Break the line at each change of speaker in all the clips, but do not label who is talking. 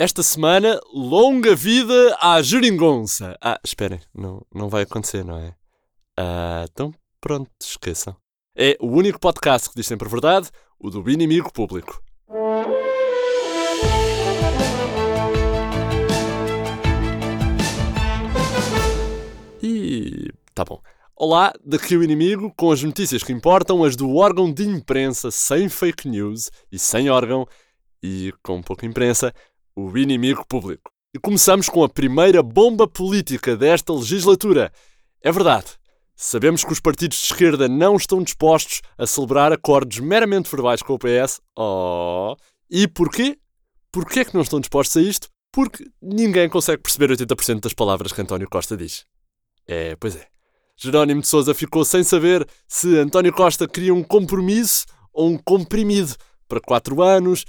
Esta semana, longa vida à geringonça. Ah, esperem, não, não vai acontecer, não é? Ah, então, pronto, esqueçam. É o único podcast que diz sempre a verdade, o do inimigo público. E tá bom. Olá, daqui o inimigo, com as notícias que importam, as do órgão de imprensa, sem fake news e sem órgão, e com pouca imprensa, o inimigo público. E começamos com a primeira bomba política desta legislatura. É verdade. Sabemos que os partidos de esquerda não estão dispostos a celebrar acordos meramente verbais com o PS. Oh! E porquê? Porquê é que não estão dispostos a isto? Porque ninguém consegue perceber 80% das palavras que António Costa diz. É, pois é. Jerónimo de Sousa ficou sem saber se António Costa queria um compromisso ou um comprimido para quatro anos,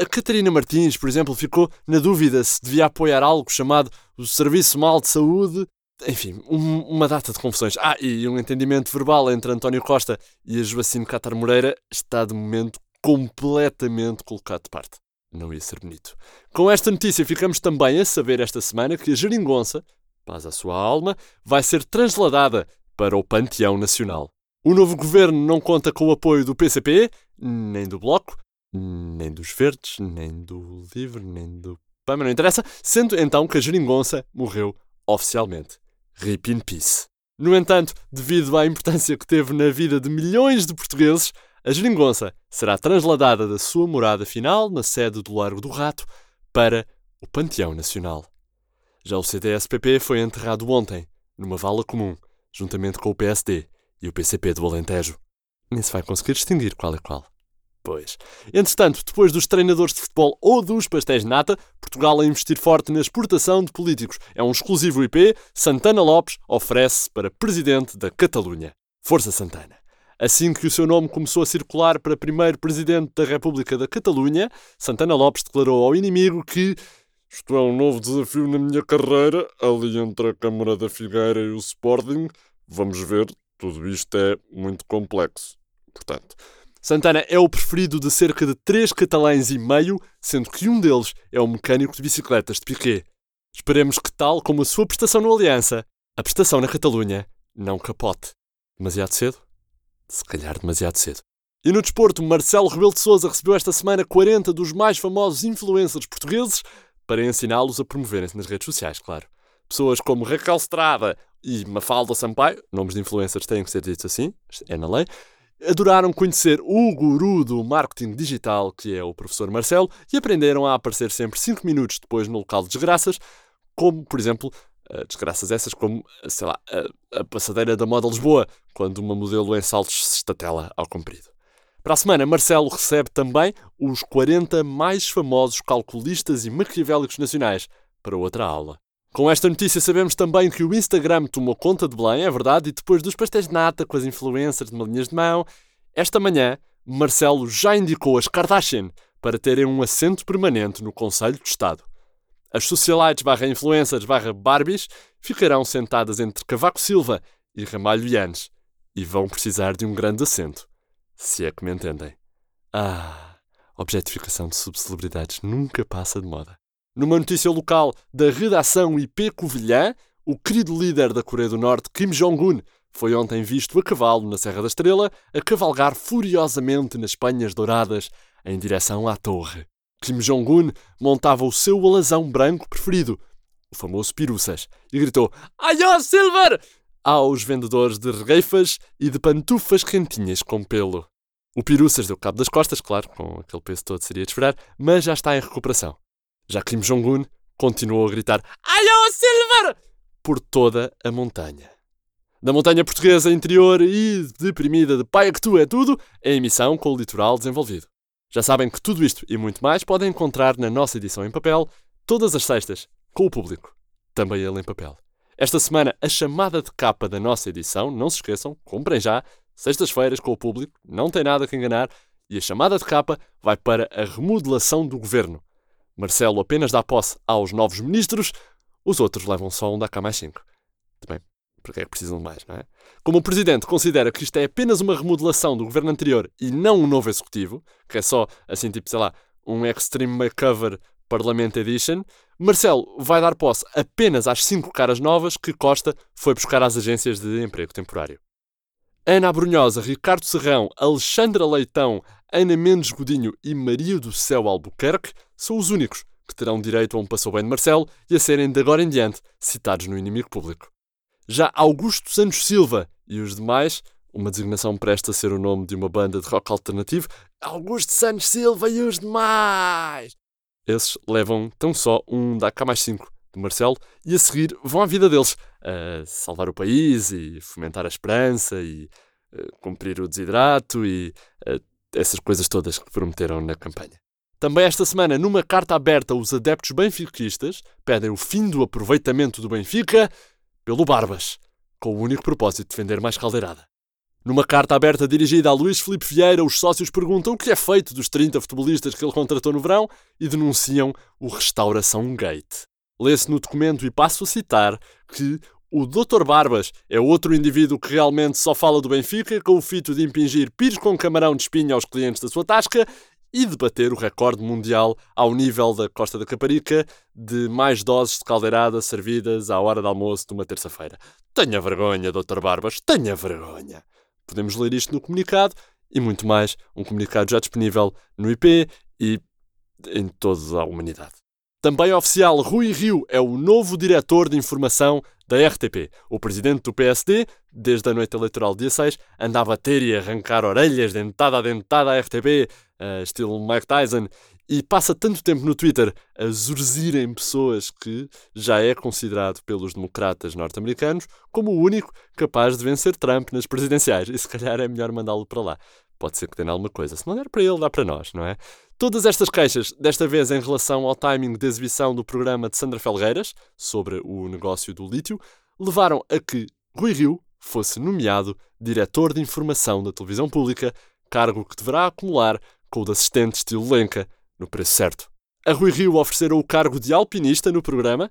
a Catarina Martins, por exemplo, ficou na dúvida se devia apoiar algo chamado o Serviço Mal de Saúde. Enfim, um, uma data de confusões. Ah, e um entendimento verbal entre António Costa e a Joacine Catar Moreira está de momento completamente colocado de parte. Não ia ser bonito. Com esta notícia, ficamos também a saber esta semana que a Geringonça, paz à sua alma, vai ser transladada para o Panteão Nacional. O novo governo não conta com o apoio do PCP, nem do Bloco, nem dos verdes, nem do livre, nem do PAN, mas não interessa, sendo então que a geringonça morreu oficialmente. Rip in peace. No entanto, devido à importância que teve na vida de milhões de portugueses, a geringonça será transladada da sua morada final, na sede do Largo do Rato, para o Panteão Nacional. Já o CDS-PP foi enterrado ontem, numa vala comum, juntamente com o PSD e o PCP do Alentejo. Nem se vai conseguir distinguir qual é qual. Pois. Entretanto, depois dos treinadores de futebol ou dos pastéis de nata, Portugal a investir forte na exportação de políticos. É um exclusivo IP. Santana Lopes oferece para presidente da Catalunha. Força Santana. Assim que o seu nome começou a circular para primeiro presidente da República da Catalunha, Santana Lopes declarou ao inimigo que isto é um novo desafio na minha carreira, ali entre a Câmara da Figueira e o Sporting. Vamos ver, tudo isto é muito complexo. Portanto, Santana é o preferido de cerca de três catalães e meio, sendo que um deles é o mecânico de bicicletas de Piquet. Esperemos que, tal como a sua prestação no Aliança, a prestação na Catalunha não capote. Demasiado cedo? Se calhar demasiado cedo. E no desporto, Marcelo Rebelo de Sousa recebeu esta semana 40 dos mais famosos influencers portugueses para ensiná-los a promoverem-se nas redes sociais, claro. Pessoas como Raquel Estrada e Mafalda Sampaio, nomes de influencers têm que ser ditos assim, é na lei, adoraram conhecer o guru do marketing digital, que é o professor Marcelo, e aprenderam a aparecer sempre 5 minutos depois no local de desgraças, como, por exemplo, desgraças essas como, sei lá, a, a passadeira da moda Lisboa, quando uma modelo em saltos se estatela ao comprido. Para a semana, Marcelo recebe também os 40 mais famosos calculistas e maquiavélicos nacionais para outra aula. Com esta notícia sabemos também que o Instagram tomou conta de Belém, é verdade, e depois dos pastéis de nata com as influencers de malinhas de mão, esta manhã Marcelo já indicou as Kardashian para terem um assento permanente no Conselho de Estado. As socialites barra influencers barra Barbies ficarão sentadas entre Cavaco Silva e Ramalho Yanes e vão precisar de um grande assento, se é que me entendem. Ah, objetificação de subcelebridades nunca passa de moda. Numa notícia local da redação IP Covilhã, o querido líder da Coreia do Norte, Kim Jong-un, foi ontem visto a cavalo na Serra da Estrela a cavalgar furiosamente nas panhas douradas em direção à torre. Kim Jong-un montava o seu alazão branco preferido, o famoso Piruças, e gritou Ai, Silver! aos vendedores de regueifas e de pantufas quentinhas com pelo. O Piruças deu cabo das costas, claro, com aquele peso todo seria de esperar, mas já está em recuperação. Já Kim Jong-un continuou a gritar Alô, Silver! por toda a montanha. Da montanha portuguesa interior e deprimida de Paia que tu é tudo, a emissão com o litoral desenvolvido. Já sabem que tudo isto e muito mais podem encontrar na nossa edição em papel, todas as sextas, com o público, também ele em papel. Esta semana, a chamada de capa da nossa edição, não se esqueçam, comprem já, sextas-feiras com o público, não tem nada que enganar, e a chamada de capa vai para a remodelação do governo. Marcelo apenas dá posse aos novos ministros, os outros levam só um da cá mais cinco. Também, porque é que precisam de mais, não é? Como o Presidente considera que isto é apenas uma remodelação do governo anterior e não um novo executivo, que é só, assim, tipo, sei lá, um extreme makeover Parlamento Edition, Marcelo vai dar posse apenas às cinco caras novas que Costa foi buscar às agências de emprego temporário. Ana Brunhosa, Ricardo Serrão, Alexandra Leitão, Ana Mendes Godinho e Maria do Céu Albuquerque são os únicos que terão direito a um passou bem de Marcelo e a serem de agora em diante citados no inimigo público. Já Augusto Santos Silva e os demais, uma designação presta a ser o nome de uma banda de rock alternativo, Augusto Santos Silva e os demais! Esses levam tão só um da K mais 5 de Marcelo e a seguir vão à vida deles, a salvar o país e fomentar a esperança e uh, cumprir o desidrato e uh, essas coisas todas que prometeram na campanha. Também esta semana, numa carta aberta, os adeptos benfiquistas pedem o fim do aproveitamento do Benfica pelo Barbas, com o único propósito de vender mais caldeirada. Numa carta aberta dirigida a Luís Filipe Vieira, os sócios perguntam o que é feito dos 30 futebolistas que ele contratou no verão e denunciam o Restauração Gate. Lê-se no documento e passo a citar que o Dr. Barbas é outro indivíduo que realmente só fala do Benfica com o fito de impingir pires com camarão de espinha aos clientes da sua tasca e de bater o recorde mundial ao nível da Costa da Caparica de mais doses de caldeirada servidas à hora de almoço de uma terça-feira. Tenha vergonha, Dr. Barbas, tenha vergonha. Podemos ler isto no comunicado e muito mais, um comunicado já disponível no IP e em toda a humanidade. Também oficial, Rui Rio é o novo diretor de informação da RTP. O presidente do PSD, desde a noite eleitoral dia 6, andava a ter e arrancar orelhas dentada a dentada à RTP, uh, estilo Mike Tyson, e passa tanto tempo no Twitter a zurzirem pessoas que já é considerado pelos democratas norte-americanos como o único capaz de vencer Trump nas presidenciais. E se calhar é melhor mandá-lo para lá. Pode ser que tenha alguma coisa. Se não der para ele, dá para nós, não é? Todas estas queixas, desta vez em relação ao timing de exibição do programa de Sandra Felgueiras, sobre o negócio do lítio, levaram a que Rui Rio fosse nomeado diretor de informação da televisão pública, cargo que deverá acumular com o de assistente estilo Lenca, no preço certo. A Rui Rio ofereceram o cargo de alpinista no programa,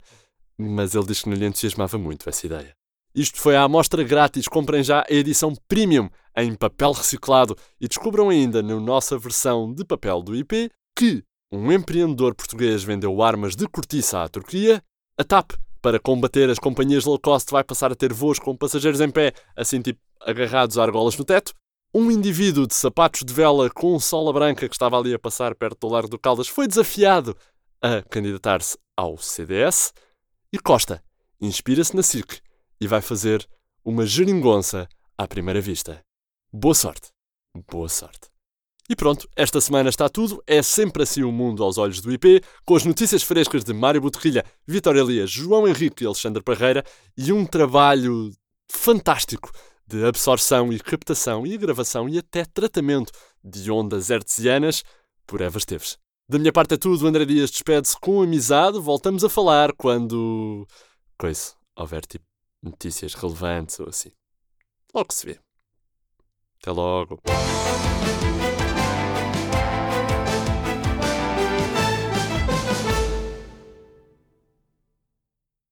mas ele diz que não lhe entusiasmava muito essa ideia. Isto foi a amostra grátis. Comprem já a edição Premium em papel reciclado e descubram ainda na nossa versão de papel do IP que um empreendedor português vendeu armas de cortiça à Turquia, a TAP, para combater as companhias low cost, vai passar a ter voos com passageiros em pé, assim tipo agarrados a argolas no teto, um indivíduo de sapatos de vela com sola branca que estava ali a passar perto do Largo do Caldas foi desafiado a candidatar-se ao CDS e Costa inspira-se na SIC e vai fazer uma geringonça à primeira vista. Boa sorte. Boa sorte. E pronto, esta semana está tudo. É sempre assim o mundo aos olhos do IP, com as notícias frescas de Mário Boterrilha, Vitória Elias, João Henrique e Alexandre Parreira e um trabalho fantástico de absorção e captação e gravação e até tratamento de ondas hertzianas por Eva Esteves. Da minha parte é tudo, André Dias despede-se com amizade. Voltamos a falar quando. coisa, houver tipo notícias relevantes ou assim. Logo se vê. Até logo.